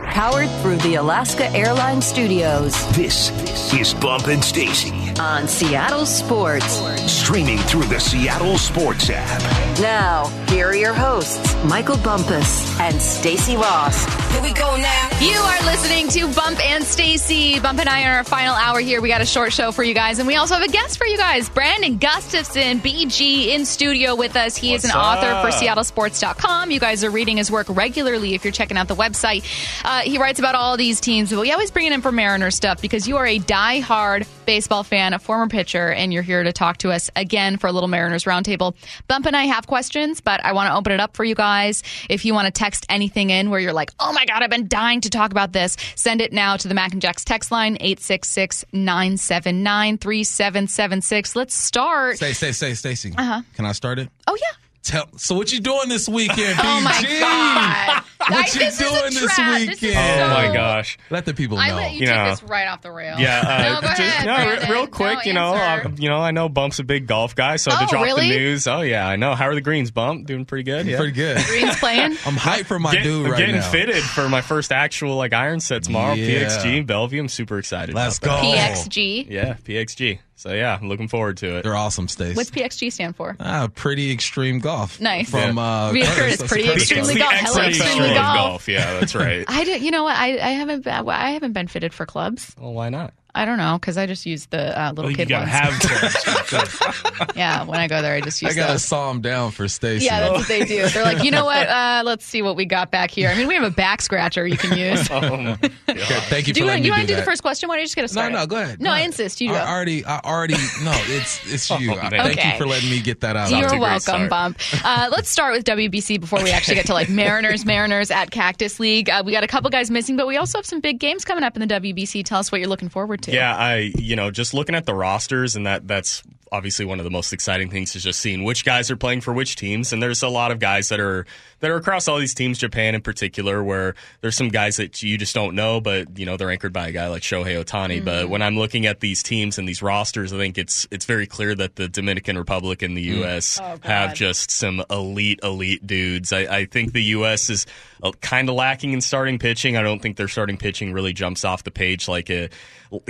Powered through the Alaska Airlines Studios This is Bump and Stacy. on Seattle Sports. Streaming through the Seattle Sports app. Now, here are your hosts, Michael Bumpus and Stacy Ross. Here we go now. You are listening to Bump and Stacy. Bump and I are in our final hour here. We got a short show for you guys, and we also have a guest for you guys. Brandon Gustafson, BG, in studio with us. He is an author for SeattleSports.com. You guys are reading his work regularly if you're checking out the website. Uh, he writes about all these teams, but we always bring it in for Mariner stuff because you are a die-hard baseball fan, a former pitcher, and you're here to talk to us again for a little Mariners roundtable. Bump and I have questions, but I want to open it up for you guys. If you want to text anything in where you're like, oh my God, I've been dying to talk about this, send it now to the Mac and Jacks text line, 866 979 3776. Let's start. Stay, stay, stay, Stacy. Uh-huh. Can I start it? Oh, yeah. Tell. So what you doing this weekend, Oh my God. What you this is a doing this trap. This is weekend? so- Oh my gosh. Let the people know. I let you, You take know. this right off the rail. Yeah, uh, no, go just, ahead. no, re- Brandon. real quick, No you know, answer. uh, you know, I know Bump's a big golf guy, so Oh, to drop really? the news, oh yeah, I know. How are the greens, Bump? Doing pretty good. Yeah, Pretty good. Green's playing. I'm hyped for my Get- dude I'm right getting now. fitted for my first actual like iron set tomorrow. Yeah. PXG Bellevue. I'm super excited. Let's about go. that. PXG. Yeah, PXG. So yeah, I'm looking forward to it. They're awesome, Stace. What's PXG stand for? Ah, pretty extreme golf. Nice. From uh, Reed Curtis. Curtis, That's pretty extremely golf. golf. Hello, extremely extreme golf. Yeah, that's right. I did. You know what? I, I haven't. been- I haven't been fitted for clubs. well, why not? I don't know because I just use the uh, little Well, you kid gotta ones. have clubs. yeah, when I go there, I just use. I gotta those. saw him down for Stacy. Yeah, that's what they do. They're like, you know what? Uh, let's see what we got back here. I mean, we have a back scratcher you can use. oh my Okay, thank you do for you, letting want, you want to do do the first question? Why don't you just get us No, started? no, go ahead. No, Go I ahead. insist. You go. I already, I already, no, it's it's you. I- man. Thank Okay. you for letting me get that out. You're welcome. Bump. Uh, let's start with WBC before we actually get to like Mariners, Mariners at Cactus League. Uh, we got a couple guys missing, but we also have some big games coming up in the WBC. Tell us what you're looking forward to. Yeah, I you know just looking at the rosters and that that's obviously one of the most exciting things is just seeing which guys are playing for which teams. And there's a lot of guys that are that are across all these teams Japan in particular where there's some guys that you just don't know but you know they're anchored by a guy like Shohei Ohtani but mm-hmm. when I'm looking at these teams and these rosters I think it's it's very clear that the Dominican Republic and the mm. US oh, have just some elite elite dudes. I, I think the US is uh, kind of lacking in starting pitching. I don't think their starting pitching really jumps off the page like a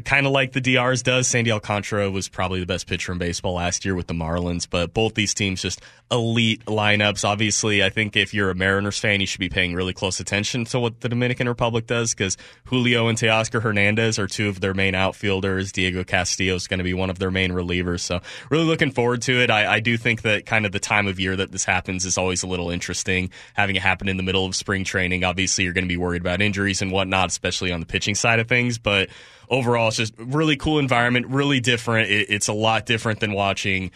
kind of like the DRs does. Sandy Alcantara was probably the best pitcher in baseball last year with the Marlins, but both these teams just elite lineups. Obviously, I think if you're a Mariners fan, you should be paying really close attention to what the Dominican Republic does because Julio and Teoscar Hernandez are two of their main outfielders. Diego Castillo is going to be one of their main relievers. So really looking forward to it. I, I do think that kind of the time of year that this happens is always a little interesting. Having it happen in the middle of spring training, obviously you're going to be worried about injuries and whatnot, especially on the pitching side of things, but overall it's just really cool environment really different it, it's a lot different than watching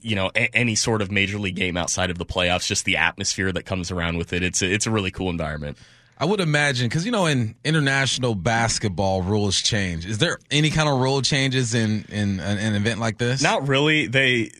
you know a- any sort of major league game outside of the playoffs just the atmosphere that comes around with it it's a, it's a really cool environment I would imagine because you know in international basketball rules change. Is there any kind of rule changes in in an, an event like this? not really they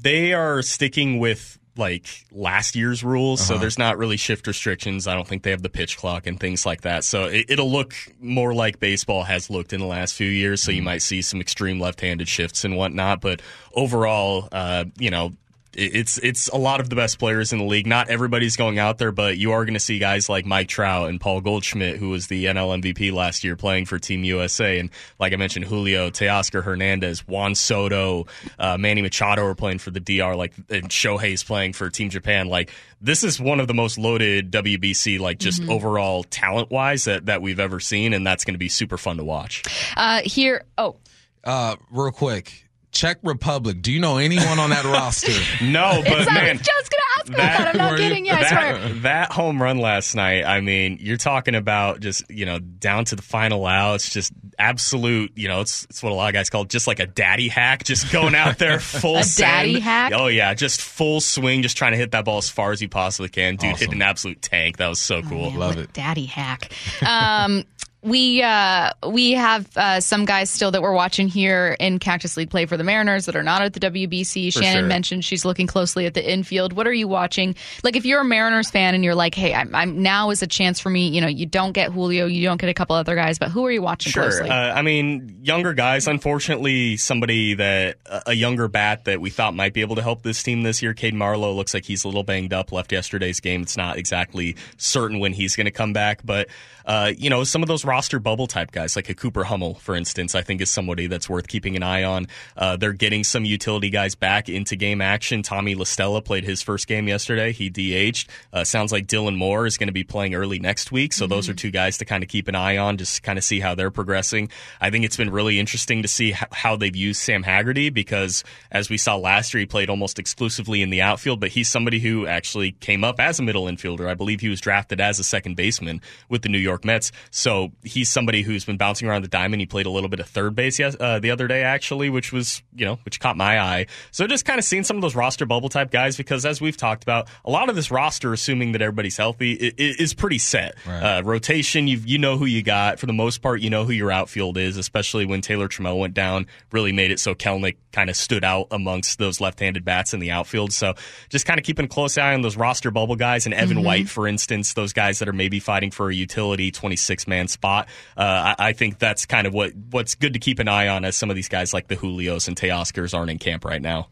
they are sticking with like last year's rules so there's not really shift restrictions. I don't think they have the pitch clock and things like that. So it, it'll look more like baseball has looked in the last few years so you might see some extreme left-handed shifts and whatnot. But overall uh, you know it's it's a lot of the best players in the league. Not everybody's going out there, but you are going to see guys like Mike Trout and Paul Goldschmidt, who was the NL MVP last year, playing for Team USA. And like I mentioned, Julio, Teoscar Hernandez, Juan Soto, uh, Manny Machado are playing for the DR. Like and Shohei's playing for Team Japan. Like this is one of the most loaded WBC, like just overall talent wise that that we've ever seen, and that's going to be super fun to watch. Uh, here. Oh, Uh, real quick, Czech Republic. Do you know anyone on that roster? No, but it's, I man, was just gonna ask that- that. I'm not were you- kidding. Yeah, I swear. that, that home run last night, I mean, you're talking about just, you know, down to the final out. It's just absolute, you know, it's, it's what a lot of guys call it, just like a daddy hack, just going out there full A send. daddy hack? Oh, yeah, just full swing, just trying to hit that ball as far as you possibly can. Dude hit an absolute tank. That was so cool. Love it. Daddy hack. Um, we uh, we have uh, some guys still that we're watching here in Cactus League play for the Mariners that are not at the WBC. For Shannon sure. mentioned she's looking closely at the infield. What are you watching? Like, if you're a Mariners fan and you're like, "Hey, I'm, I'm now is a chance for me." You know, you don't get Julio, you don't get a couple other guys, but who are you watching Sure. closely? Uh, I mean, younger guys. Unfortunately, somebody that a younger bat that we thought might be able to help this team this year, Cade Marlowe, looks like he's a little banged up. Left yesterday's game. It's not exactly certain when he's going to come back, but uh, you know, some of those roster bubble type guys, like a Cooper Hummel, for instance, I think is somebody that's worth keeping an eye on. Uh, they're getting some utility guys back into game action. Tommy La Stella played his first game yesterday. He DH'd. Uh, sounds like Dylan Moore is going to be playing early next week. So mm-hmm. those are two guys to kind of keep an eye on, just kind of see how they're progressing. I think it's been really interesting to see how they've used Sam Haggerty because as we saw last year, he played almost exclusively in the outfield, but he's somebody who actually came up as a middle infielder. I believe he was drafted as a second baseman with the New York Mets. So he's somebody who's been bouncing around the diamond. He played a little bit of third base yes, uh, the other day, actually, which was, you know, which caught my eye. So just kind of seeing some of those roster bubble type guys because as we've talked about, a lot of this roster, assuming that everybody's healthy, is pretty set. Right. Uh, rotation, you you know who you got. For the most part, you know who your outfield is, especially when Taylor Trammell went down, really made it so Kelenic kind of stood out amongst those left-handed bats in the outfield. So just kind of keeping a close eye on those roster bubble guys and Evan mm-hmm. White, for instance, those guys that are maybe fighting for a utility 26 man spot. Uh, I, I, think that's kind of what what's good to keep an eye on as some of these guys like the Julios and Teoscars aren't in camp right now.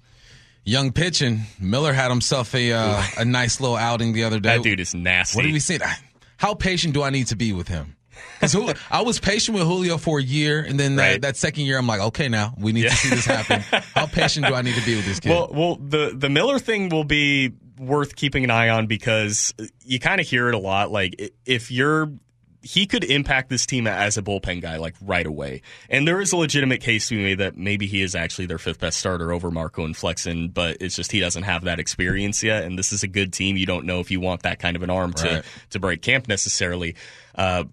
Young pitching, Miller had himself a uh, a nice little outing the other day. That dude is nasty. What did we say? How patient do I need to be with him? Because I was patient with Julio for a year, and then right. that, that, second year, I'm like, okay, now we need yeah. to see this happen. How patient do I need to be with this kid? Well, well, the the Miller thing will be worth keeping an eye on because you kind of hear it a lot. Like if you're he could impact this team as a bullpen guy like right away. And there is a legitimate case to be made that maybe he is actually their fifth best starter over Marco and Flexen, but it's just he doesn't have that experience yet. And this is a good team. You don't know if you want that kind of an arm right. to to break camp necessarily. Uh,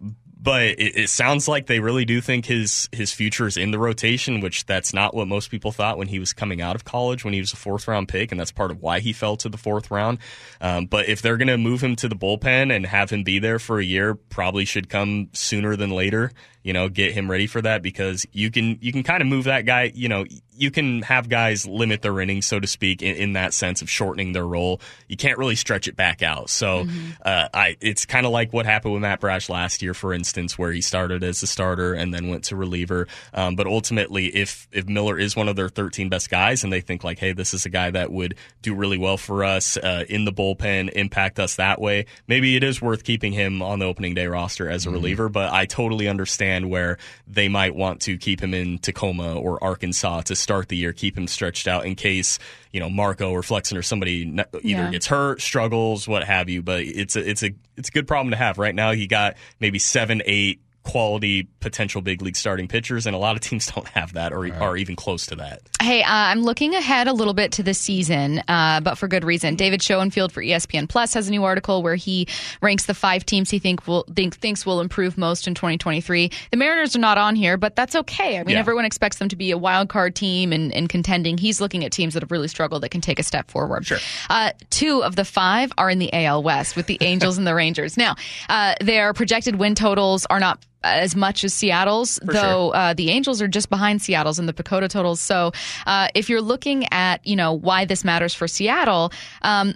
but it, it, sounds like they really do think his his future is in the rotation, which that's not what most people thought when he was coming out of college when he was a fourth round pick, and that's part of why he fell to the fourth round. Um, but if they're going to move him to the bullpen and have him be there for a year, probably should come sooner than later you know, get him ready for that because you can you can kind of move that guy. You know, you can have guys limit their innings, so to speak, in, in that sense of shortening their role. You can't really stretch it back out. So, mm-hmm. uh, I it's kind of like what happened with Matt Brash last year, for instance, where he started as a starter and then went to reliever. Um, but ultimately, if if Miller is one of their 13 best guys, and they think like, hey, this is a guy that would do really well for us uh, in the bullpen, impact us that way, maybe it is worth keeping him on the opening day roster as a mm-hmm. reliever. But I totally understand where they might want to keep him in Tacoma or Arkansas to start the year, keep him stretched out in case you know Marco or Flexen or somebody either yeah. gets hurt, struggles, what have you. But it's a it's a it's a good problem to have. Right now, he got maybe seven, eight quality potential big league starting pitchers, and a lot of teams don't have that or right. are even close to that. Hey, uh, I'm looking ahead a little bit to the season, uh, but for good reason. David Schoenfield for ESPN Plus has a new article where he ranks the five teams he think will think, thinks will improve most in 2023. The Mariners are not on here, but that's okay. I mean, yeah. everyone expects them to be a wild card team and, and, contending. He's looking at teams that have really struggled that can take a step forward. Sure. Uh, two of the five are in the AL West with the Angels and the Rangers. Now, uh, their projected win totals are not as much as Seattle's, For though sure. uh, the Angels are just behind Seattle's in the PECOTA totals. So uh, if you're looking at you know why this matters for Seattle. Um,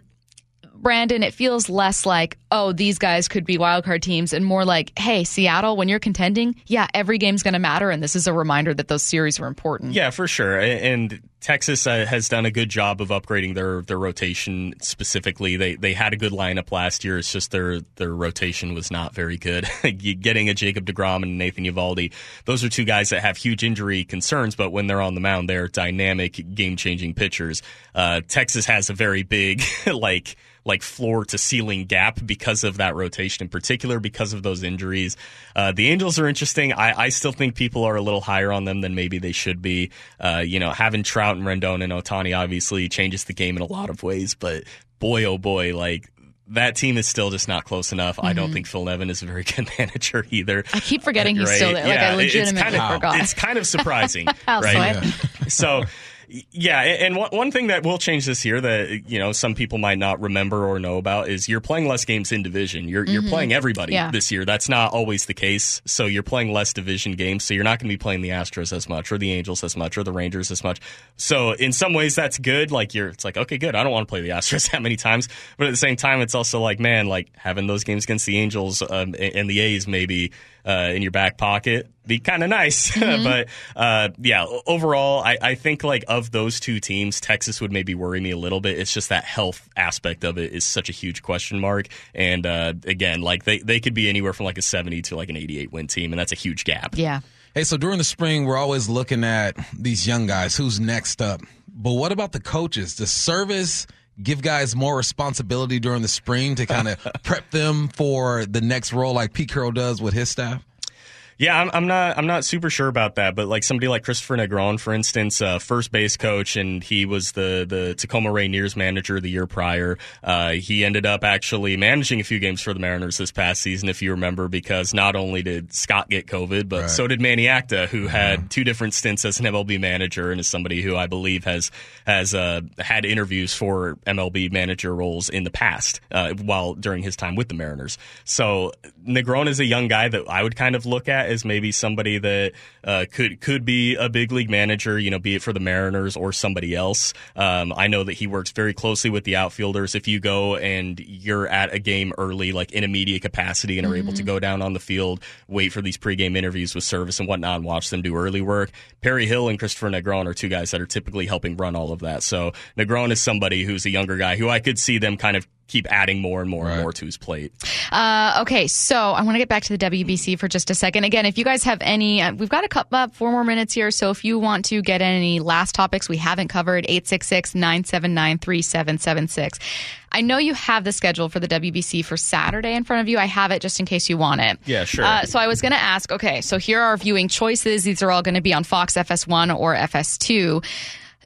Brandon, it feels less like, oh, these guys could be wildcard teams and more like, hey, Seattle, when you're contending, yeah, every game's going to matter. And this is a reminder that those series are important. Yeah, for sure. And Texas uh, has done a good job of upgrading their their rotation specifically. They they had a good lineup last year. It's just their their rotation was not very good. Getting a Jacob DeGrom and Nathan Eovaldi, those are two guys that have huge injury concerns, but when they're on the mound, they're dynamic, game changing pitchers. Uh, Texas has a very big like like floor to ceiling gap because of that rotation in particular, because of those injuries. Uh, the Angels are interesting. I, I, still think people are a little higher on them than maybe they should be. Uh, you know, having Trout and Rendon and Ohtani obviously changes the game in a lot of ways, but boy, oh boy, like that team is still just not close enough. Mm-hmm. I don't mm-hmm. think Phil Nevin is a very good manager either. I keep forgetting he's still there. Like yeah, I legitimately it's kind of, forgot. It's kind of surprising, right? Yeah. So yeah, and one thing that will change this year that you know some people might not remember or know about is you're playing less games in division. You're mm-hmm. you're playing everybody yeah. this year. That's not always the case. So you're playing less division games. So you're not going to be playing the Astros as much, or the Angels as much, or the Rangers as much. So in some ways that's good. Like you're, it's like okay, good. I don't want to play the Astros that many times, but at the same time, it's also like man, like having those games against the Angels um, and the A's maybe uh, in your back pocket be kind of nice. Mm-hmm. but uh, yeah, overall, I, I think like of those two teams, Texas would maybe worry me a little bit. It's just that health aspect of it is such a huge question mark. And uh, again, like they, they could be anywhere from like a 70 to like an 88 win team, and that's a huge gap. Yeah. Hey, so during the spring, we're always looking at these young guys. Who's next up? But what about the coaches? The Servais give guys more responsibility during the spring to kind of prep them for the next role like Pete Carroll does with his staff? Yeah, I'm, I'm, not. I'm not super sure about that, but like somebody like Kristopher Negron, for instance, uh, first base coach, and he was the the Tacoma Rainiers manager the year prior. Uh, he ended up actually managing a few games for the Mariners this past season, if you remember, because not only did Scott get COVID, but right. so did Manny Acta, who uh-huh. had two different stints as an MLB manager, and is somebody who I believe has has uh, had interviews for MLB manager roles in the past, uh, while during his time with the Mariners. So Negron is a young guy that I would kind of look at as maybe somebody that uh, could could be a big league manager, you know, be it for the Mariners or somebody else. Um, I know that he works very closely with the outfielders. If you go and you're at a game early, like in a media capacity, and are mm-hmm. able to mm-hmm. go down on the field, wait for these pregame interviews with Servais and whatnot, and watch them do early work. Perry Hill and Kristopher Negron are two guys that are typically helping run all of that. So Negron is somebody who's a younger guy who I could see them kind of keep adding more and more right. and more to his plate. Uh, okay, so I want to get back to the WBC for just a second. Again, if you guys have any, uh, we've got a couple, uh, four more minutes here. So if you want to get any last topics we haven't covered, 866 979 3776. I know you have the schedule for the WBC for Saturday in front of you. I have it just in case you want it. Yeah, sure. Uh, so I was going to ask okay, so here are viewing choices. These are all going to be on Fox FS1 or FS2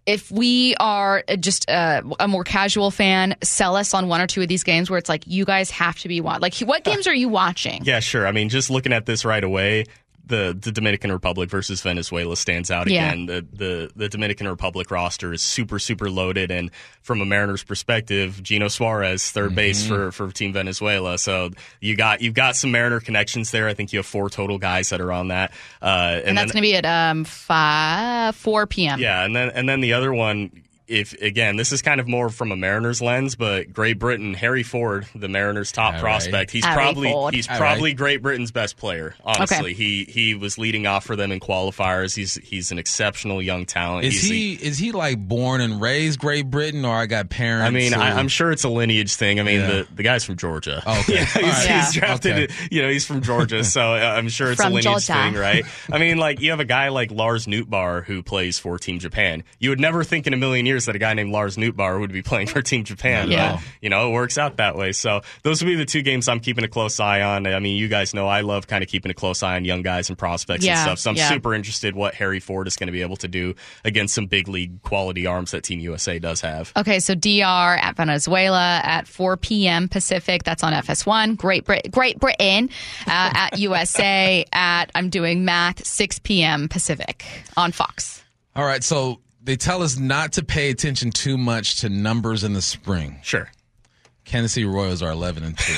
if we are uh, just a, a, more casual fan, sell us on one or two of these games where it's like you guys have to be watching. Like, what games are you watching? Yeah, sure. I mean, just looking at this right away, the the Dominican Republic versus Venezuela stands out yeah. again. The, the the Dominican Republic roster is super super loaded, and from a Mariners perspective, Geno Suarez 3rd mm-hmm. base for for Team Venezuela. So you got you've got some Mariner connections there. I think you have four total guys that are on that, uh, and, and, that's going to be at um five four p.m. Yeah, and then and then the other one if again, this is kind of more from a Mariners lens, but Great Britain, Harry Ford, the Mariners' top All prospect, right. he's Harry probably Ford. he's All probably right. Great Britain's best player. Honestly, okay. he he was leading off for them in qualifiers. He's he's an exceptional young talent. Is he's he is he like born and raised Great Britain, or I got parents? I mean, who... I, am sure it's a lineage thing. I mean, yeah. the the guy's from Georgia. Oh, okay, he's, right. he's, drafted. Okay. You know, he's from Georgia, so uh, I'm sure it's from a lineage Georgia. thing, right? I mean, like you have a guy like Lars Nootbaar who plays for Team Japan. You would never think in a million years that a guy named Lars Lars Nootbaar would be playing for Team Japan. Yeah. But, you know, it works out that way. So those would be the two games I'm keeping a close eye on. I mean, you guys know I love kind of keeping a close eye on young guys and prospects yeah. and stuff. So I'm yeah. super interested what Harry Ford is going to be able to do against some big league quality arms that Team USA does have. Okay, so DR at Venezuela at 4 p.m. Pacific. That's on FS1. Great, Brit- Great Britain uh, at USA at I'm doing math 6 p.m. Pacific on Fox. All right, so they tell us not to pay attention too much to numbers in the spring. Sure. Kansas City Royals are 11 and 2.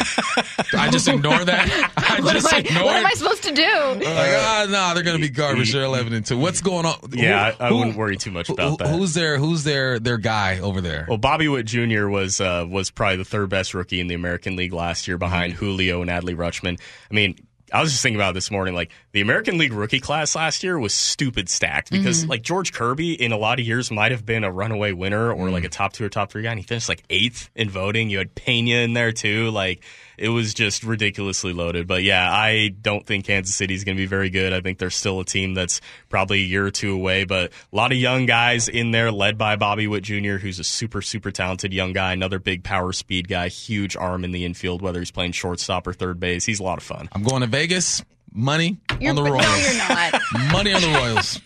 I just ignore that. I what just am I, ignore What am I supposed to do? Like, ah, no, they're going to be garbage. They're 11 and 2. What's going on? Yeah, who, I, I wouldn't worry too much about who, that. Who's their who's their their guy over there? Well, Bobby Witt Jr. was uh, was probably the third best rookie in the American League last year behind mm-hmm. Julio and Adley Rutschman. I mean, I was just thinking about this morning, like the American League rookie class last year was stupid stacked because mm-hmm. like George Kirby in a lot of years might have been a runaway winner or mm-hmm. like a top two or top three guy, and he finished like eighth in voting. You had Pena in there too, like it was just ridiculously loaded. But yeah, I don't think Kansas City is going to be very good. I think they're still a team that's probably a year or two away, but a lot of young guys in there, led by Bobby Witt Jr., who's a super, super talented young guy, another big power speed guy, huge arm in the infield, whether he's playing shortstop or third base. He's a lot of fun. I'm going to Vegas money you're, on the Royals. No, you're not. money on the Royals.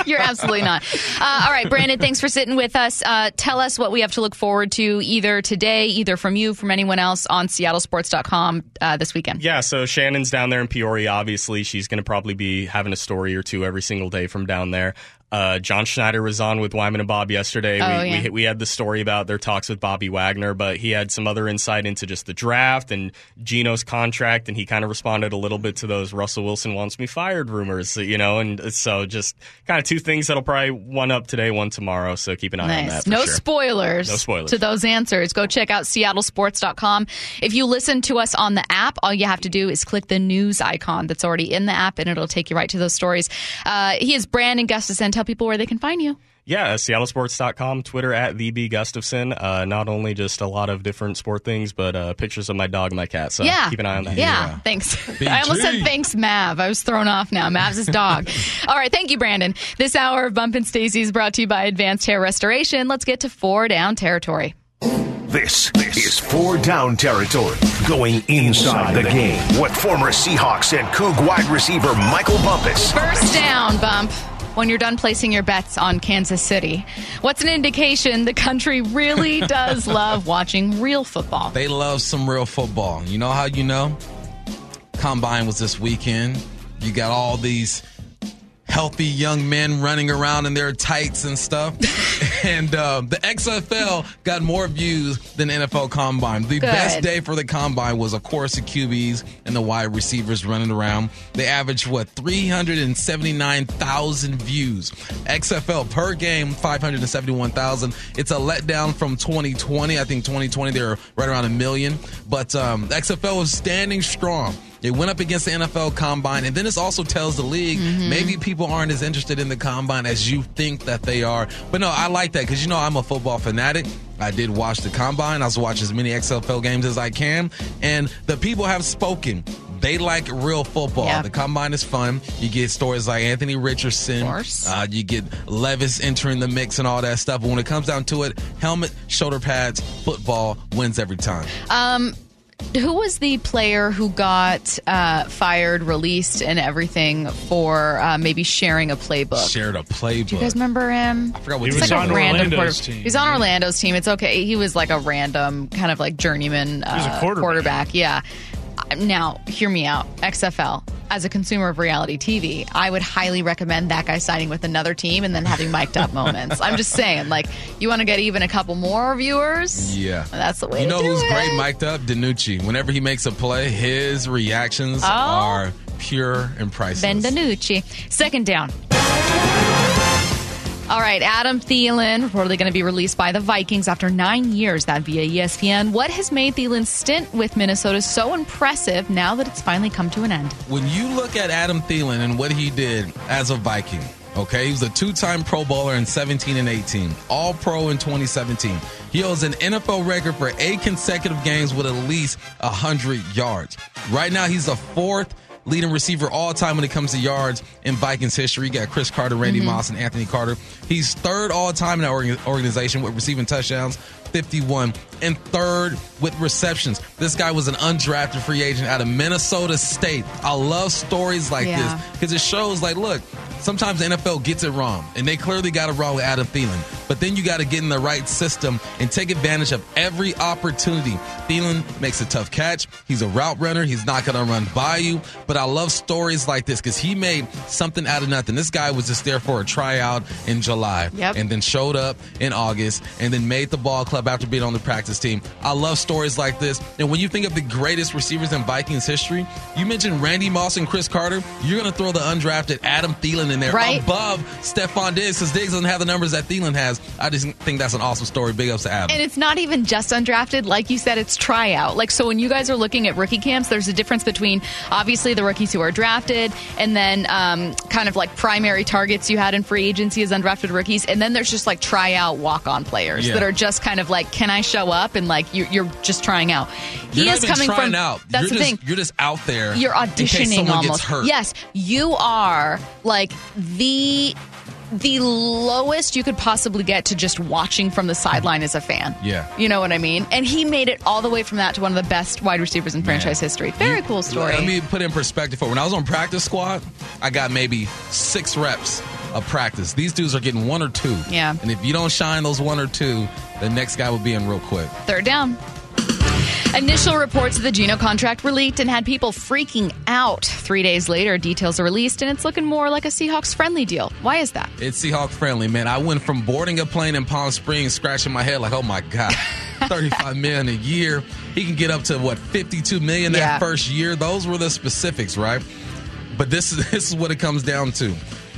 you're absolutely not. Uh, all right, Brandon, thanks for sitting with us. Uh, tell us what we have to look forward to either today, either from you, from anyone else on seattlesports.com uh, this weekend. Yeah, so Shannon's down there in Peoria, obviously. She's going to probably be having a story or two every single day from down there. Uh, John Schneider was on with Wyman and Bob yesterday. Oh, we, yeah. we, we had the story about their talks with Bobby Wagner, but he had some other insight into just the draft and Geno's contract, and he kind of responded a little bit to those Russell Wilson wants me fired rumors you know, and so just kind of two things that'll probably one up today, one tomorrow. So keep an eye on that. No sure. spoilers. No spoilers. to those answers. Go check out seattlesports.com. If you listen to us on the app, all you have to do is click the news icon that's already in the app, and it'll take you right to those stories. Uh, he is Brandon Gustafson. Tell people where they can find you. Yeah, seattlesports.com, Twitter at the B Gustafson. Uh, not only just a lot of different sport things, but uh, pictures of my dog and my cat. So yeah. keep an eye on that. Yeah, Yeah. thanks. I almost said thanks, Mav. I was thrown off now. Mav's his dog. All right, thank you, Brandon. This hour of Bump and Stacy is brought to you by Advanced Hair Restoration. Let's get to four down territory. This, This, is four down territory. Going inside the game with former Seahawks and Coug wide receiver Michael Bumpus. First down, Bump. When you're done placing your bets on Kansas City, what's an indication the country really does love watching real football? They love some real football. You know how you know? Combine was this weekend. You got all these healthy young men running around in their tights and stuff. and uh, the XFL got more views than NFL Combine. The Good. best day for the Combine was, of course, the QBs and the wide receivers running around. They averaged, what, 379,000 views. XFL per game, 571,000. It's a letdown from 2020. I think 2020 they were right around a million. But um, XFL is standing strong. It went up against the NFL Combine, and then this also tells the league maybe people aren't as interested in the Combine as you think that they are. But no, I like that because you know I'm a football fanatic. I did watch the Combine. I was watching as many XFL games as I can, and the people have spoken. They like real football. The combine is fun. You get stories like Anthony Richardson. Of. Uh, you get Levis entering the mix and all that stuff. But when it comes down to it, helmet, shoulder pads, football wins every time. Who was the player who got uh, fired, released, and everything for uh, maybe sharing a playbook? Shared a playbook. Do you guys remember him? I forgot what He team was it on a random Orlando's quarter- team. He's on Orlando's team. It's okay. He was like a random kind of like journeyman uh, was a quarterback. Yeah. Uh, Now, hear me out. XFL. As a consumer of reality TV, I would highly recommend that guy signing with another team and then having mic'd up moments. I'm just saying, like, you want to get even a couple more viewers? Yeah. That's the way You know who's it. great mic'd up? DiNucci. Whenever he makes a play, his reactions Oh. are pure and priceless. Ben DiNucci. Second down. All right, Adam Thielen reportedly going to be released by the Vikings after nine years. That via ESPN. What has made Thielen's stint with Minnesota so impressive now that it's finally come to an end? when you look at Adam Thielen and what he did as a Viking, okay, he was a two-time Pro Bowler in 17 and 18, All Pro in 2017. He holds an NFL record for eight consecutive games with at least 100 yards. Right now, he's the fourth leading receiver all time when it comes to yards in Vikings history. You got Cris Carter, Randy mm-hmm. Moss, and Anthony Carter. He's third all time in that orga- organization with receiving touchdowns. 51 and third with receptions. This guy was an undrafted free agent out of Minnesota State. I love stories like Yeah. this because it shows like, look, sometimes the NFL gets it wrong, and they clearly got it wrong with Adam Thielen. But then you got to get in the right system and take advantage of every opportunity. Thielen makes a tough catch. He's a route runner. He's not going to run by you. But I love stories like this because he made something out of nothing. This guy was just there for a tryout in July, Yep. and then showed up in August, and then made the ball club after being on the practice team. I love stories like this. And when you think of the greatest receivers in Vikings history, you mentioned Randy Moss and Cris Carter. You're going to throw the undrafted Adam Thielen in there Right. above Stefon Diggs because Diggs doesn't have the numbers that Thielen has. I just think that's an awesome story. Big ups to Adam. And it's not even just undrafted. Like you said, it's tryout. Like, so when you guys are looking at rookie camps, there's a difference between obviously the rookies who are drafted and then um, kind of like primary targets you had in free agency as undrafted rookies. And then there's just like tryout walk on players Yeah. that are just kind of like, can I show up? And like, you, you're just trying out. He You're is coming from. out. That's you're the just, thing. You're just out there. You're auditioning almost. Yes, you are like the the lowest you could possibly get to just watching from the sideline as a fan. Yeah. You know what I mean? And he made it all the way from that to one of the best wide receivers in franchise history. Very You- cool story. Let me put in perspective for when I was on practice squad, I got maybe six reps of practice. These dudes are getting one or two. Yeah. And if you don't shine those one or two, the next guy will be in real quick. Third down. Initial reports of the Geno contract were leaked and had people freaking out. Three days later, details are released, and it's looking more like a Seahawks friendly deal. Why is that? It's Seahawk friendly, man. I went from boarding a plane in Palm Springs, scratching my head like, oh my God, 35 million a year. He can get up to what, 52 million that Yeah. first year. Those were the specifics, right? But this is this is what it comes down to.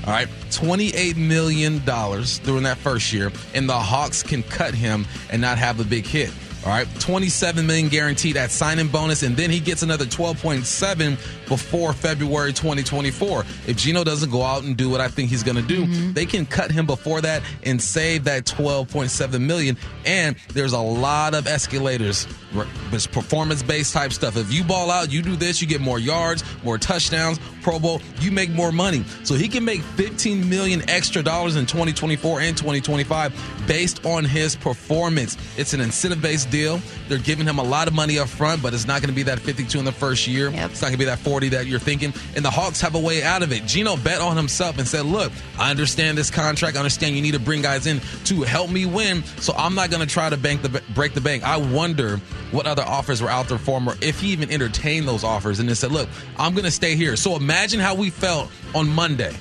All right, $28 million during that first year, and the Hawks can cut him and not have a big hit. All right, 27 million guaranteed at signing bonus, and then he gets another 12.7 before February 2024. If Geno doesn't go out and do what I think he's going to do, mm-hmm. they can cut him before that and save that 12.7 million. And there's a lot of escalators, it's performance-based type stuff. If you ball out, you do this, you get more yards, more touchdowns, Pro Bowl, you make more money. So he can make 15 million extra dollars in 2024 and 2025 based on his performance. It's an incentive-based deal. They're giving him a lot of money up front, but it's not going to be that 52 in the first year. Yep. It's not going to be that 40 that you're thinking. And the Hawks have a way out of it. Geno bet on himself and said, "Look, I understand this contract. I understand you need to bring guys in to help me win. So I'm not going to try to bank the break the bank. I wonder what other offers were out there for him, or if he even entertained those offers and then said, "Look, I'm going to stay here." So imagine how we felt on Monday.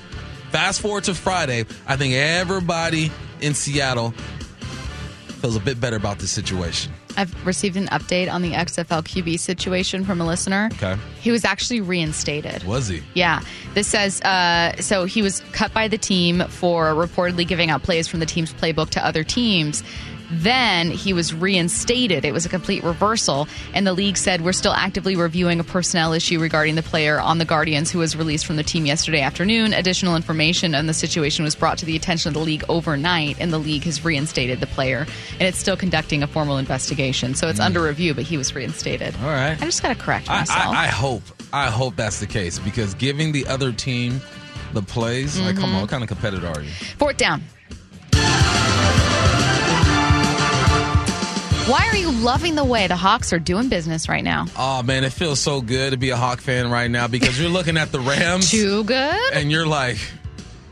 Fast forward to Friday, I think everybody in Seattle feels a bit better about this situation. I've received an update on the XFL QB situation from a listener. Okay. He was actually reinstated. Was he? Yeah. This says uh, so he was cut by the team for reportedly giving out plays from the team's playbook to other teams. Then he was reinstated. It was a complete reversal. And the league said, We're still actively reviewing a personnel issue regarding the player on the Guardians who was released from the team yesterday afternoon. Additional information on the situation was brought to the attention of the league overnight, and the league has reinstated the player. And it's still conducting a formal investigation. So it's mm. under review, but he was reinstated. All right. I just got to correct myself. I, I, I, hope. I hope that's the case because giving the other team the plays, mm-hmm. like, come on, what kind of competitor are you? Fourth down. Why are you loving the way the Hawks are doing business right now? Oh man, it feels so good to be a Hawk fan right now because you're looking at the Rams. Too good. And you're like,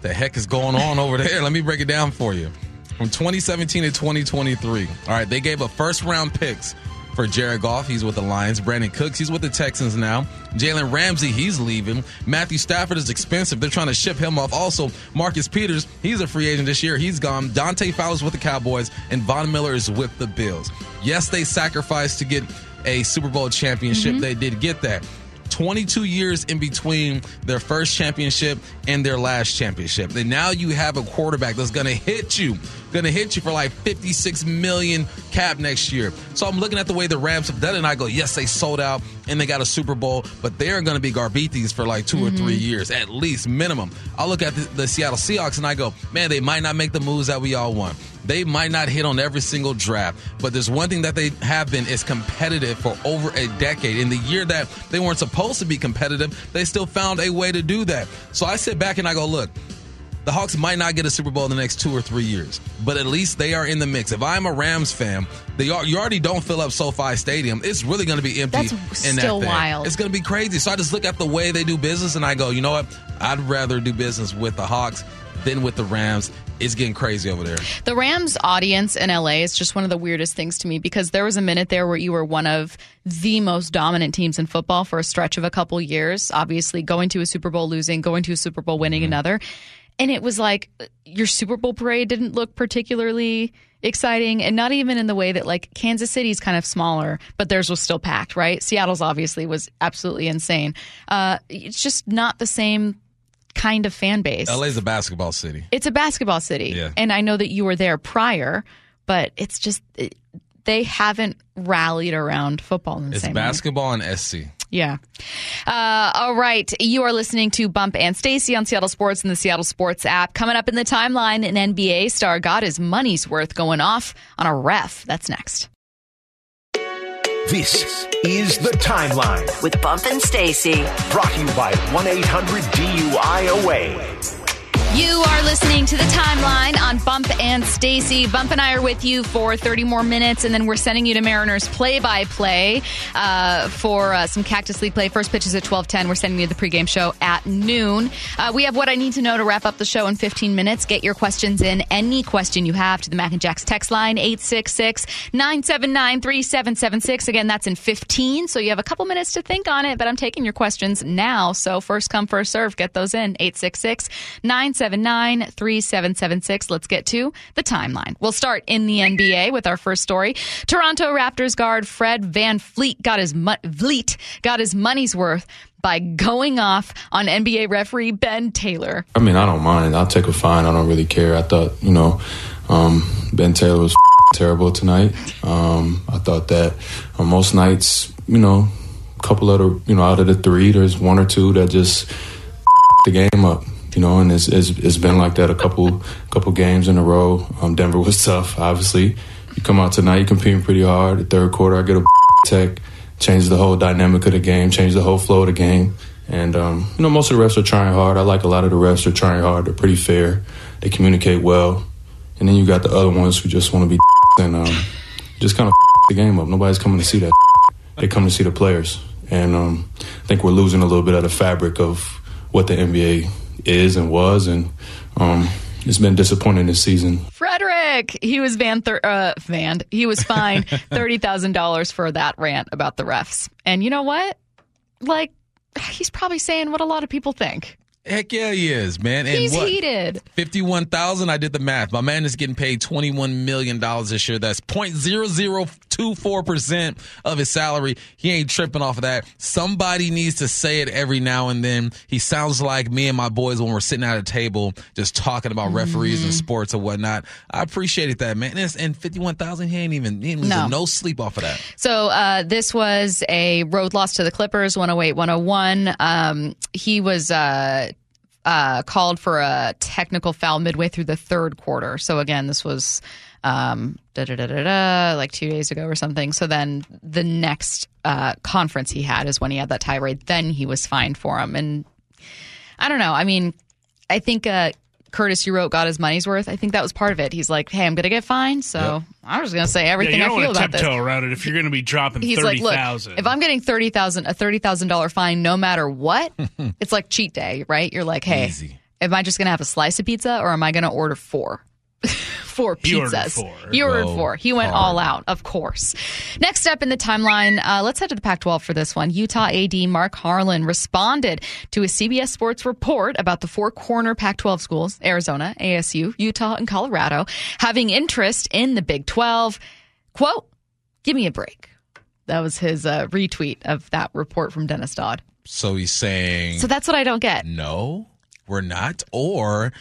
the heck is going on over there? Let me break it down for you. From 2017 to 2023, all right, they gave a first round picks for Jared Goff. He's with the Lions. Brandin Cooks, he's with the Texans now. Jalen Ramsey, he's leaving. Matthew Stafford is expensive. They're trying to ship him off. Also, Marcus Peters, he's a free agent this year. He's gone. Dante Fowler's with the Cowboys, and Von Miller is with the Bills. Yes, they sacrificed to get a Super Bowl championship. Mm-hmm. They did get that. 22 years in between their first championship and their last championship. And now you have a quarterback that's going to hit you, going to hit you for like 56 million cap next year. So I'm looking at the way the Rams have done it, and I go, yes, they sold out and they got a Super Bowl, but they're going to be Garbitis for like 2 mm-hmm. or three years at least, minimum. I look at the, the Seattle Seahawks and I go, man, they might not make the moves that we all want. They might not hit on every single draft, but there's one thing that they have been is competitive for over a decade. In the year that they weren't supposed to be competitive, they still found a way to do that. So I sit back and I go, look, the Hawks might not get a Super Bowl in the next two or three years, but at least they are in the mix. If I'm a Rams fan, they are, you already don't fill up SoFi Stadium. It's really going to be empty. That's in still that wild. It's going to be crazy. So I just look at the way they do business and I go, you know what? I'd rather do business with the Hawks than with the Rams it's getting crazy over there. The Rams audience in LA is just one of the weirdest things to me because there was a minute there where you were one of the most dominant teams in football for a stretch of a couple years. Obviously, going to a Super Bowl losing, going to a Super Bowl winning mm-hmm. another. And it was like your Super Bowl parade didn't look particularly exciting and not even in the way that like Kansas City's kind of smaller, but theirs was still packed, right? Seattle's obviously was absolutely insane. Uh, it's just not the same kind of fan base. LA's a basketball city. It's a basketball city. Yeah. And I know that you were there prior, but it's just it, they haven't rallied around football in the it's same basketball way. and SC. Yeah. Uh, all right. You are listening to Bump and Stacy on Seattle Sports and the Seattle Sports app. Coming up in the timeline, an NBA star got his money's worth going off on a ref. That's next. This is the timeline with Bump and Stacy. Brought to you by 1 800 DUIOA. You are listening to the timeline on Bump and Stacy. Bump and I are with you for 30 more minutes, and then we're sending you to Mariners play-by-play uh, for uh, some Cactus League play. First pitch is at 12:10. We're sending you the pregame show at noon. Uh, we have what I need to know to wrap up the show in 15 minutes. Get your questions in. Any question you have to the Mac and Jacks text line 866-979-3776. Again, that's in 15, so you have a couple minutes to think on it. But I'm taking your questions now. So first come, first serve. Get those in 866 979 979 3776. Let's get to the timeline. We'll start in the NBA with our first story. Toronto Raptors guard Fred VanVleet got his, Vleet got his money's worth by going off on NBA referee Ben Taylor. I mean, I don't mind. I'll take a fine. I don't really care. I thought, you know, um, Ben Taylor was terrible tonight. Um, I thought that on most nights, you know, a couple of the, you know, out of the three, there's one or two that just the game up. You know, and it's, it's, it's been like that a couple couple games in a row. Um, Denver was tough, obviously. You come out tonight, you're competing pretty hard. The third quarter, I get a tech, changes the whole dynamic of the game, changes the whole flow of the game. And, um, you know, most of the refs are trying hard. I like a lot of the refs are trying hard. They're pretty fair. They communicate well. And then you got the other ones who just want to be and um, just kind of the game up. Nobody's coming to see that. They come to see the players. And um, I think we're losing a little bit of the fabric of what the NBA is and was. And um, it's been disappointing this season. Frederick, he was van thir- uh, vanned. He was fined thirty thousand dollars for that rant about the refs. And you know what? Like, he's probably saying what a lot of people think. Heck yeah, he is, man. And He's what? heated. Fifty-one thousand. I did the math. My man is getting paid twenty-one million dollars this year. That's 0.0024 percent of his salary. He ain't tripping off of that. Somebody needs to say it every now and then. He sounds like me and my boys when we're sitting at a table just talking about referees Mm-hmm. and sports and whatnot. I appreciated that, man. And, and fifty-one thousand. He ain't even. He ain't losing No. no sleep off of that. So uh, this was a road loss to the Clippers, 108 101. Um, he was uh, uh, called for a technical foul midway through the third quarter. So again, this was um, da, da, da, da, da, like two days ago or something. So then the next uh, conference he had is when he had that tirade. Then he was fined for him. And I don't know. I mean, I think uh, Curtis, you wrote, got his money's worth. I think that was part of it. He's like, hey, I'm going to get fined. So I'm just going to say Yeah, everything you I feel to about this tiptoe around it if you're going to be dropping he's thirty like, look, if I'm getting thirty thousand a thirty thousand dollar fine, no matter what, it's like cheat day, right? You're like, hey, Easy. am I just gonna have a slice of pizza or am I gonna order four? four He ordered pizzas. four. He ordered four. He went hard. all out, of course. Next up in the timeline, uh, let's head to the Pac-12 for this one. Utah AD Mark Harlan responded to a CBS Sports report about the four corner Pac-12 schools: Arizona, ASU, Utah, and Colorado having interest in the Big 12. Quote: "Give me a break." That was his uh, retweet of that report from Dennis Dodd. So he's saying. So that's what I don't get. no, we're not? Or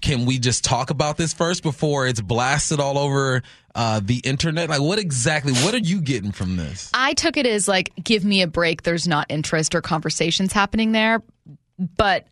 can we just talk about this first before it's blasted all over uh, the internet? Like, what exactly? What are you getting from this? I took it as like, give me a break. There's not interest or conversations happening there. But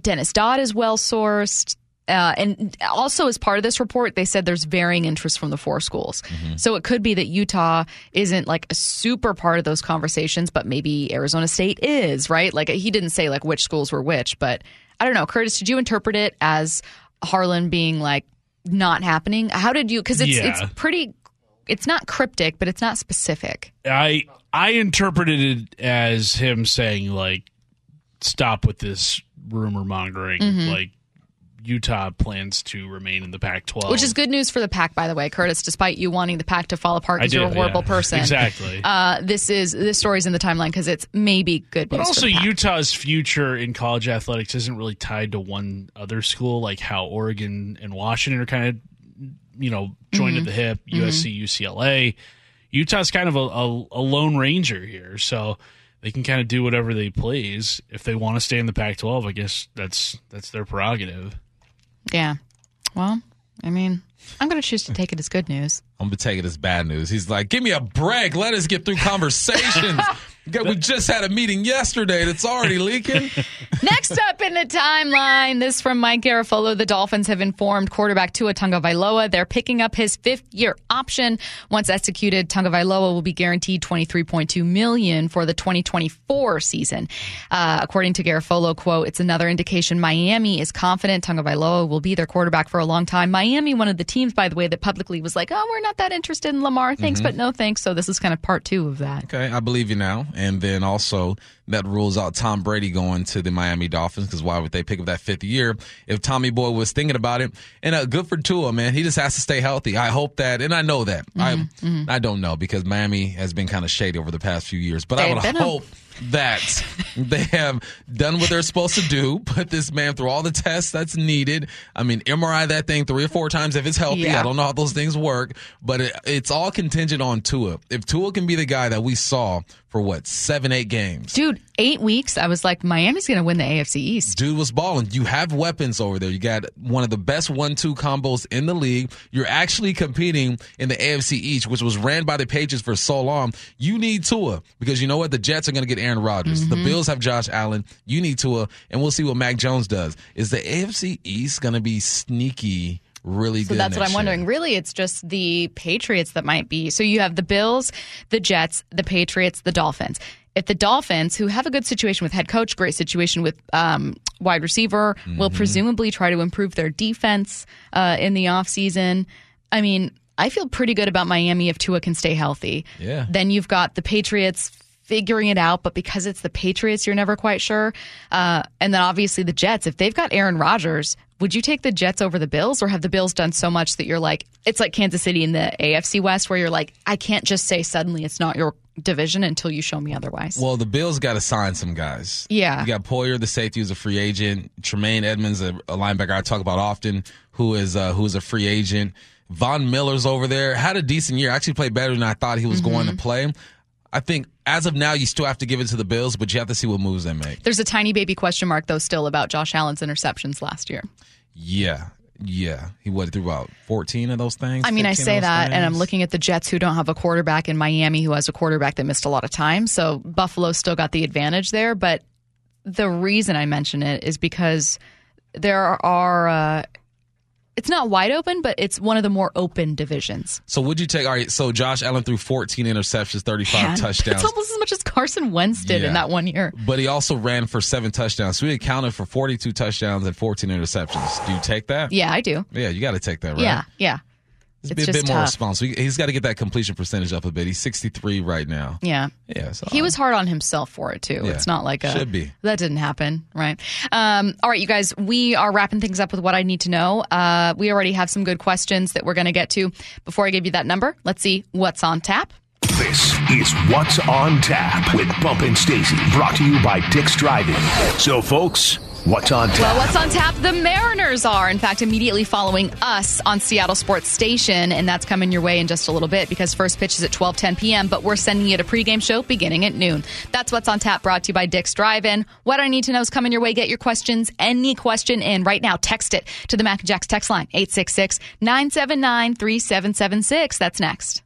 Dennis Dodd is well sourced. Uh, and also, as part of this report, they said there's varying interest from the four schools. So it could be that Utah isn't like a super part of those conversations, but maybe Arizona State is, right? Like he didn't say like which schools were which, but I don't know. Curtis, did you interpret it as Harlan being like not happening? How did you? Because it's Yeah. it's pretty. It's not cryptic, but it's not specific. I I interpreted it as him saying like, stop with this rumor mongering. Mm-hmm. Like Utah plans to remain in the Pac-12, Which is good news for the Pac, by the way, Curtis. Despite you wanting the Pac to fall apart because you're a horrible yeah. person, Exactly. Uh, this is this story's in the timeline because it's maybe good news. But also, Pac. Utah's future in college athletics isn't really tied to one other school, like how Oregon and Washington are kind of, you know, joined Mm-hmm. at the hip. USC, UCLA. Utah's kind of a, a, a lone ranger here, so they can kind of do whatever they please. If they want to stay in the Pac-12, I guess that's that's their prerogative. Yeah. Well, I mean, I'm going to choose to take it as good news. I'm gonna take it as bad news. He's like, "Give me a break. Let us get through conversations." we just had a meeting yesterday that's already leaking. Next up in the timeline, this from Mike Garafolo. The Dolphins have informed quarterback Tua Tagovailoa they're picking up his fifth-year option. Once executed, Tagovailoa will be guaranteed 23.2 million for the 2024 season. Uh, according to Garafolo, quote, "It's another indication Miami is confident Tagovailoa will be their quarterback for a long time." Miami, one of the teams, by the way, that publicly was like, "Oh, we're not that interested in Lamar. Thanks, but no thanks." So this is kind of part two of that. Okay, I believe you now. And then also that rules out Tom Brady going to the Miami Dolphins because why would they pick up that fifth year if Tommy Boy was thinking about it? And uh, good for Tua, man. He just has to stay healthy. I hope that, and I know that. I I don't know because Miami has been kind of shady over the past few years, but I They've would been a- hope that they have done what they're supposed to do, put this man through all the tests that's needed. I mean, MRI that thing three or four times if it's healthy. Yeah. I don't know how those things work, but it, it's all contingent on Tua. If Tua can be the guy that we saw for what seven, eight games. Dude, eight weeks. I was like, Miami's going to win the AFC East. Dude was balling. You have weapons over there. You got one of the best one-two combos in the league. You're actually competing in the AFC East, which was ran by the Patriots for so long. You need Tua because you know what? The Jets are going to get Aaron Rodgers. Mm-hmm. The Bills have Josh Allen. You need Tua, and we'll see what Mac Jones does. Is the AFC East going to be sneaky? Really So good. that's what I'm year? wondering. Really, it's just the Patriots that might be. So you have the Bills, the Jets, the Patriots, the Dolphins. If the Dolphins, who have a good situation with head coach, great situation with um, wide receiver, will Mm-hmm. presumably try to improve their defense uh, in the offseason. I mean, I feel pretty good about Miami if Tua can stay healthy. Yeah. Then you've got the Patriots figuring it out, but because it's the Patriots, you're never quite sure. Uh, and then obviously the Jets, if they've got Aaron Rodgers, would you take the Jets over the Bills, or have the Bills done so much that you're like, it's like Kansas City in the AFC West, where you're like, I can't just say suddenly it's not your division until you show me otherwise. Well, the Bills got to sign some guys. Yeah. You got Poyer, the safety, who's a free agent. Tremaine Edmunds, a, a linebacker I talk about often, who is uh, who's a free agent. Von Miller's over there. Had a decent year. Actually played better than I thought he was going to play. I think as of now, you still have to give it to the Bills, but you have to see what moves they make. There's a tiny baby question mark though still about Josh Allen's interceptions last year. Yeah. Yeah. He what threw about 14 of those things? I mean, I say that, and I'm looking at the Jets who don't have a quarterback in Miami who has a quarterback that missed a lot of time. So Buffalo still got the advantage there. But the reason I mention it is because there are, uh, it's not wide open, but it's one of the more open divisions. So would you take? All right. So Josh Allen threw 14 interceptions, 35 Man, touchdowns. It's almost as much as Carson Wentz did Yeah. in that one year. But he also ran for seven touchdowns. So he accounted for 42 touchdowns and 14 interceptions. Do you take that? Yeah, I do. Yeah, you got to take that, right? Yeah, yeah. It's, It's be a just bit more tough. responsible. He's got to get that completion percentage up a bit. He's 63 right now. Yeah. Yeah, so He was hard on himself for it too. Yeah. It's not like a Should be. that didn't happen, right? Um, all right, you guys, we are wrapping things up with what I need to know. Uh, we already have some good questions that we're going to get to. Before I give you that number, let's see what's on tap. This is What's on Tap with Bump and Stacy, brought to you by Dick's Drive-In. So, folks, what's on tap? Well, what's on tap? The Mariners are, in fact, immediately following us on Seattle Sports Station, and that's coming your way in just a little bit because first pitch is at 12:10 p.m. But we're sending you a pregame show beginning at noon. That's what's on tap. Brought to you by Dick's Drive-In. What I need to know is coming your way. Get your questions, any question in right now. Text it to the Mac and Jacks text line 866-979-3776. That's next.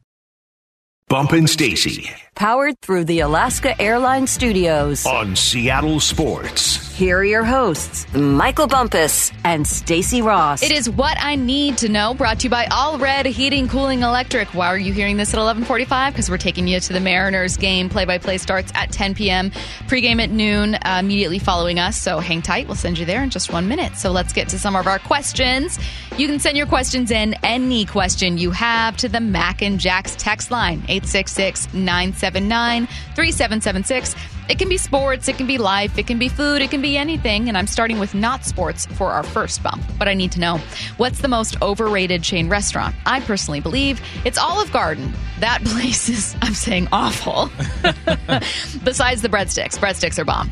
Bump and Stacy Powered through the Alaska Airlines Studios. on Seattle Sports. Here are your hosts, Michael Bumpus and Stacy Ross. It is what I need to know. Brought to you by All Red Heating, Cooling, Electric. Why are you hearing this at 11:45? Because we're taking you to the Mariners game. Play-by-play starts at 10 p.m. Pre-game at noon. Uh, immediately following us. So hang tight. We'll send you there in just one minute. So let's get to some of our questions. You can send your questions in any question you have to the Mac and Jacks text line 866-979-3776. It can be sports, it can be life, it can be food, it can be anything. And I'm starting with not sports for our first bump. But I need to know what's the most overrated chain restaurant? I personally believe it's Olive Garden. That place is, I'm saying, awful. Besides the breadsticks, breadsticks are bomb.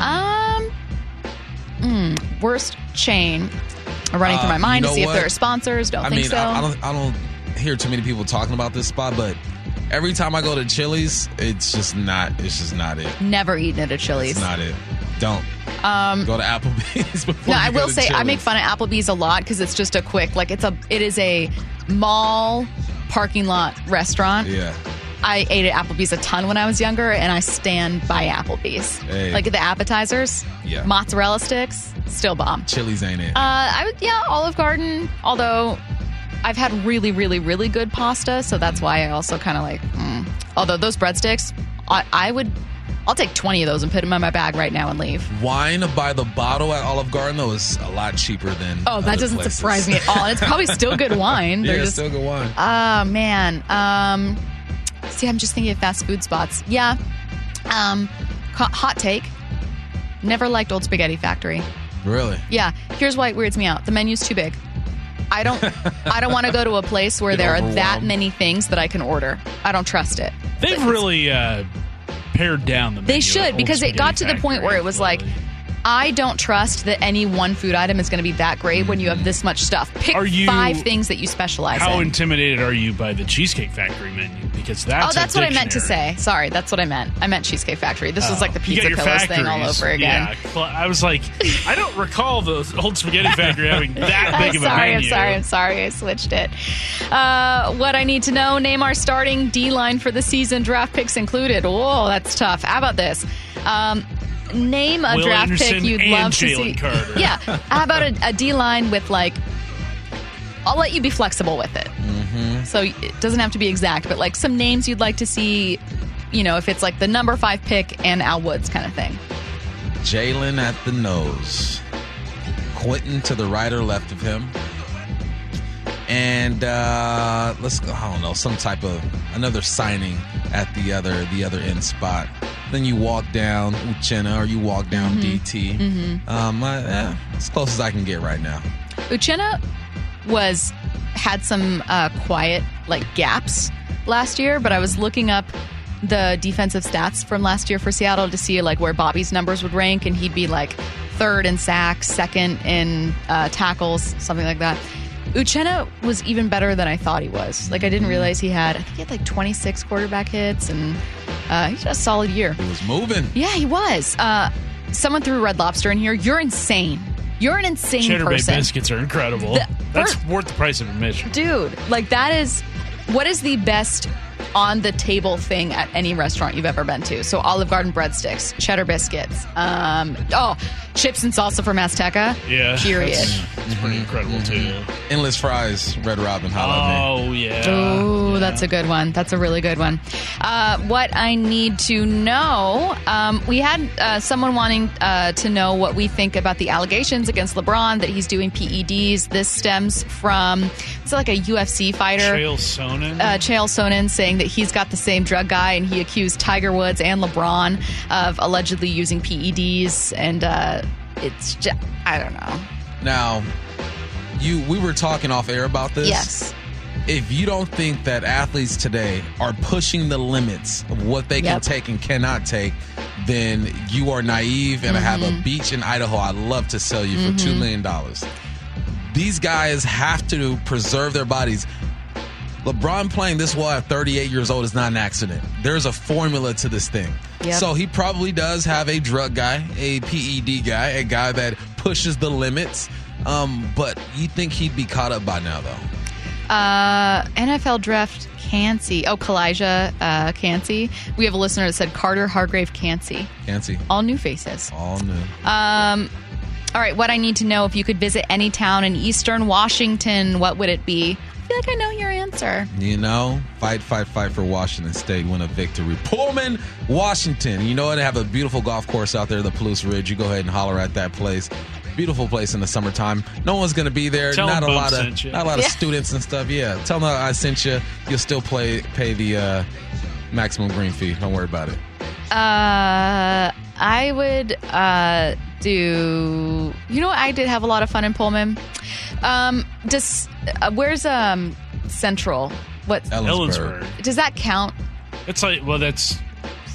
Um, mm, worst chain. I'm running through Uh, my mind you to know see if what? there are sponsors. Don't I think mean, so. I, I don't, I don't hear too many people talking about this spot, but every time I go to Chili's, it's just not. It's just not it. Never eaten at a Chili's. It's not it. Don't. Um, go to Applebee's. Before No, I will say I make fun of Applebee's a lot because it's just a quick, like it's a, it is a mall parking lot restaurant. Yeah. I ate at Applebee's a ton when I was younger, and I stand by Applebee's. Hey. Like the appetizers, Yeah. mozzarella sticks, still bomb. Chili's ain't it. Uh, I would, yeah, Olive Garden. Although I've had really, really, really good pasta, so that's why I also kind of like. Mm. Although those breadsticks, I, I would, I'll take twenty of those and put them in my bag right now and leave. Wine by the bottle at Olive Garden though is a lot cheaper than. Oh, that doesn't places. surprise me at all. And it's probably still good wine. yeah, They're it's just, still good wine. oh man. Um, see, I'm just thinking of fast food spots. Yeah. Um, hot take. Never liked Old Spaghetti Factory. really? Yeah. Here's why it weirds me out. The menu's too big. I don't. I don't want to go to a place where there are that many things that I can order. I don't trust it. They've really uh, pared down the. They menu at should because it got to the point where it was like, lately. I don't trust that any one food item is going to be that great when you have this much stuff. Pick Are you- five things that you specialize How in. intimidated are you by the Cheesecake Factory menu? Because that's oh, that's what I meant to say. Sorry, that's what I meant. I meant Cheesecake Factory. This was like the pizza your pillars thing all over again. Yeah, well, I was like, I don't recall the old spaghetti factory having that I'm big of a sorry, I'm sorry, I'm sorry. I switched it. Uh, what I need to know name our starting D line for the season, draft picks included. Whoa, that's tough. How about this? Um, name a Will draft Anderson pick you'd and love to see. Carter. Yeah. How about a, a D line with, like, I'll let you be flexible with it. Mm-hmm. So it doesn't have to be exact, but like some names you'd like to see, you know, if it's like the number five pick and Al Woods kind of thing. Jalen at the nose. Quentin to the right or left of him. And uh let's go, I don't know, some type of another signing at the other the other end spot. Then you walk down Uchenna or you walk down DT. Um, I, eh, as close as I can get right now. Uchenna was had some uh, quiet like gaps last year, but I was looking up the defensive stats from last year for Seattle to see like where Bobby's numbers would rank, and he'd be like third in sacks, second in uh, tackles, something like that. Uchenna was even better than I thought he was. Like I didn't realize he had. I think he had like 26 quarterback hits, and uh, he's had a solid year. He was moving. Yeah, he was. Uh, someone threw Red Lobster in here. You're insane. You're an insane Cheddar Bay person. biscuits are incredible. The- that's first- worth the price of admission. dude like that is what is the best on the table thing at any restaurant you've ever been to so olive garden breadsticks cheddar biscuits um oh chips and salsa from azteca Yeah, period That's, that's pretty incredible too. Endless fries, Red Robin, holla at me. Oh yeah. Oh, that's a good one. That's a really good one. Uh, what I need to know um, we had uh, someone wanting uh, to know what we think about the allegations against LeBron that he's doing PEDs. This stems from, it's like a UFC fighter. Chael Sonnen. uh, Chael Sonnen saying that he's got the same drug guy, and he accused Tiger Woods and LeBron of allegedly using PEDs. And uh, it's just, I don't know. Now, you we were talking off air about this. Yes. If you don't think that athletes today are pushing the limits of what they can Yep. take and cannot take, then you are naive. And I have Mm-hmm. a beach in Idaho I'd love to sell you for $2 million. These guys have to preserve their bodies. LeBron playing this well at 38 years old is not an accident. There's a formula to this thing. Yep. So he probably does have a drug guy, a PED guy, a guy that pushes the limits. Um, but you think he'd be caught up by now, though? Uh, NFL draft Kancey. Oh, Calijah uh, Kancey. We have a listener that said Carter Hargrave Kancey. Can't. All new faces. All new. Um, all right, what I need to know if you could visit any town in eastern Washington, what would it be? I feel like I know your answer. You know, fight, fight, fight for Washington State, win a victory. Pullman, Washington. You know what? They have a beautiful golf course out there, the Palouse Ridge. You go ahead and holler at that place. Beautiful place in the summertime. No one's going to be there. Tell not a lot of not a lot of Yeah. students and stuff. Yeah, tell them I sent you. You'll still play pay the uh, maximum green fee. Don't worry about it. Uh, I would uh, do. You know, what? I did have a lot of fun in Pullman. Um, does uh, where's um Central? What Ellensburg, Ellensburg. does that count? It's like well, that's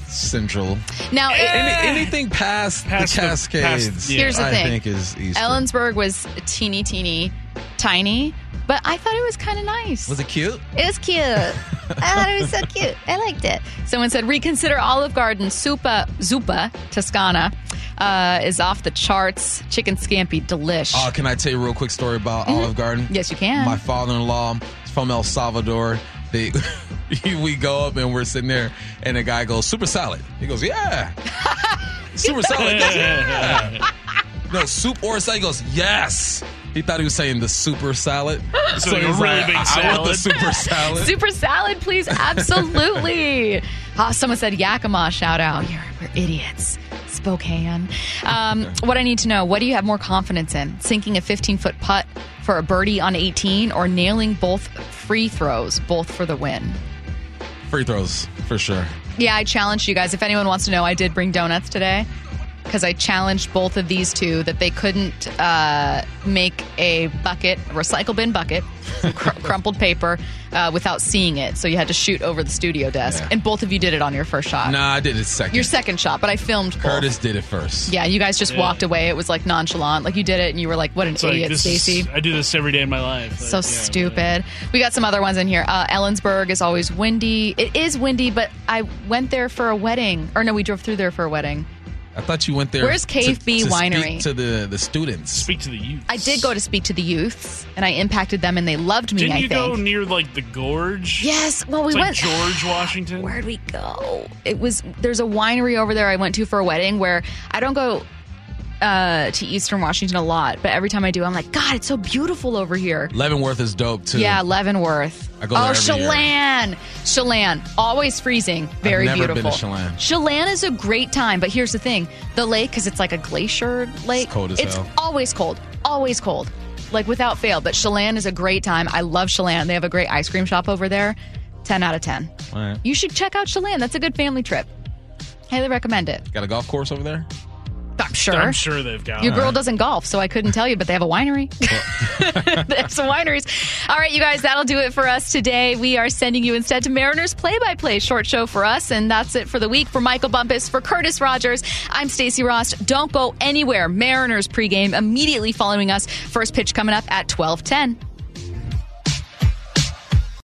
Central. Now, it, Any, anything past, Past the the- Cascades, past- yeah. Here's the I thing. think is East. Ellensburg was teeny, teeny, tiny, but I thought it was kind of nice. Was it cute? It was cute. I thought it was so cute. I liked it. Someone said reconsider Olive Garden. Supa Zuppa Toscana uh, is off the charts. Chicken scampi, delish. Oh, can I tell you a real quick story about Olive Garden? Yes, you can. My father-in-law is from El Salvador. They, we go up and we're sitting there, and the guy goes, "Super salad." He goes, "Yeah." Super salad. Goes, yeah. No soup or salad. He goes, "Yes." He thought he was saying the super salad. So like a he's really big I, I want the super salad. Super salad, please. Absolutely. Ah, someone said Yakima. Shout out. You're we're idiots. Spokane. Um, what I need to know: What do you have more confidence in? Sinking a 15 foot putt for a birdie on 18, or nailing both free throws, both for the win? Free throws for sure. Yeah, I challenged you guys. If anyone wants to know, I did bring donuts today because I challenged both of these two that they couldn't uh, make a bucket, a recycle bin bucket, cr- crumpled paper, uh, without seeing it. So you had to shoot over the studio desk. Yeah. And both of you did it on your first shot. Nah, I did it second. Your second shot, but I filmed both. Curtis did it first. Yeah, you guys just Yeah. walked away. It was like nonchalant. Like you did it and you were like, what an It's idiot, this is- Stacy. I do this every day in my life. So yeah, stupid. We got some other ones in here. Uh, Ellensburg is always windy. It is windy, but I went there for a wedding. Or no, we drove through there for a wedding. I thought you went there. Where's Cave to, B to Winery? Speak to the the students. Speak to the youth. I did go to speak to the youths, and I impacted them, and they loved me. Didn't I you think. go near like the gorge? yes. Well, we It's like went. George Washington. Where'd we go? It was there's a winery over there I went to for a wedding where I don't go uh, to Eastern Washington a lot, but every time I do, I'm like, God, it's so beautiful over here. Leavenworth is dope too. Yeah, Leavenworth. I go oh, every year. Chelan. Chelan. Always freezing. Very never been beautiful. to Chelan. Chelan is a great time, but here's the thing the lake, because it's like a glacier lake, cold as it's hell. always cold. Always cold. Like without fail. But Chelan is a great time. I love Chelan. They have a great ice cream shop over there. 10 out of 10. All right. You should check out Chelan. That's a good family trip. Highly recommend it. Got a golf course over there. I'm sure. I'm sure they've got. Your girl doesn't golf, so I couldn't tell you, but they have a winery. they have some wineries. All right, you guys, that'll do it for us today. We are sending you instead to Mariners play by play short show for us, and that's it for the week. For Michael Bumpus, for Curtis Rogers, I'm Stacy Ross. Don't go anywhere. Mariners pregame immediately following us. First pitch coming up at 1210.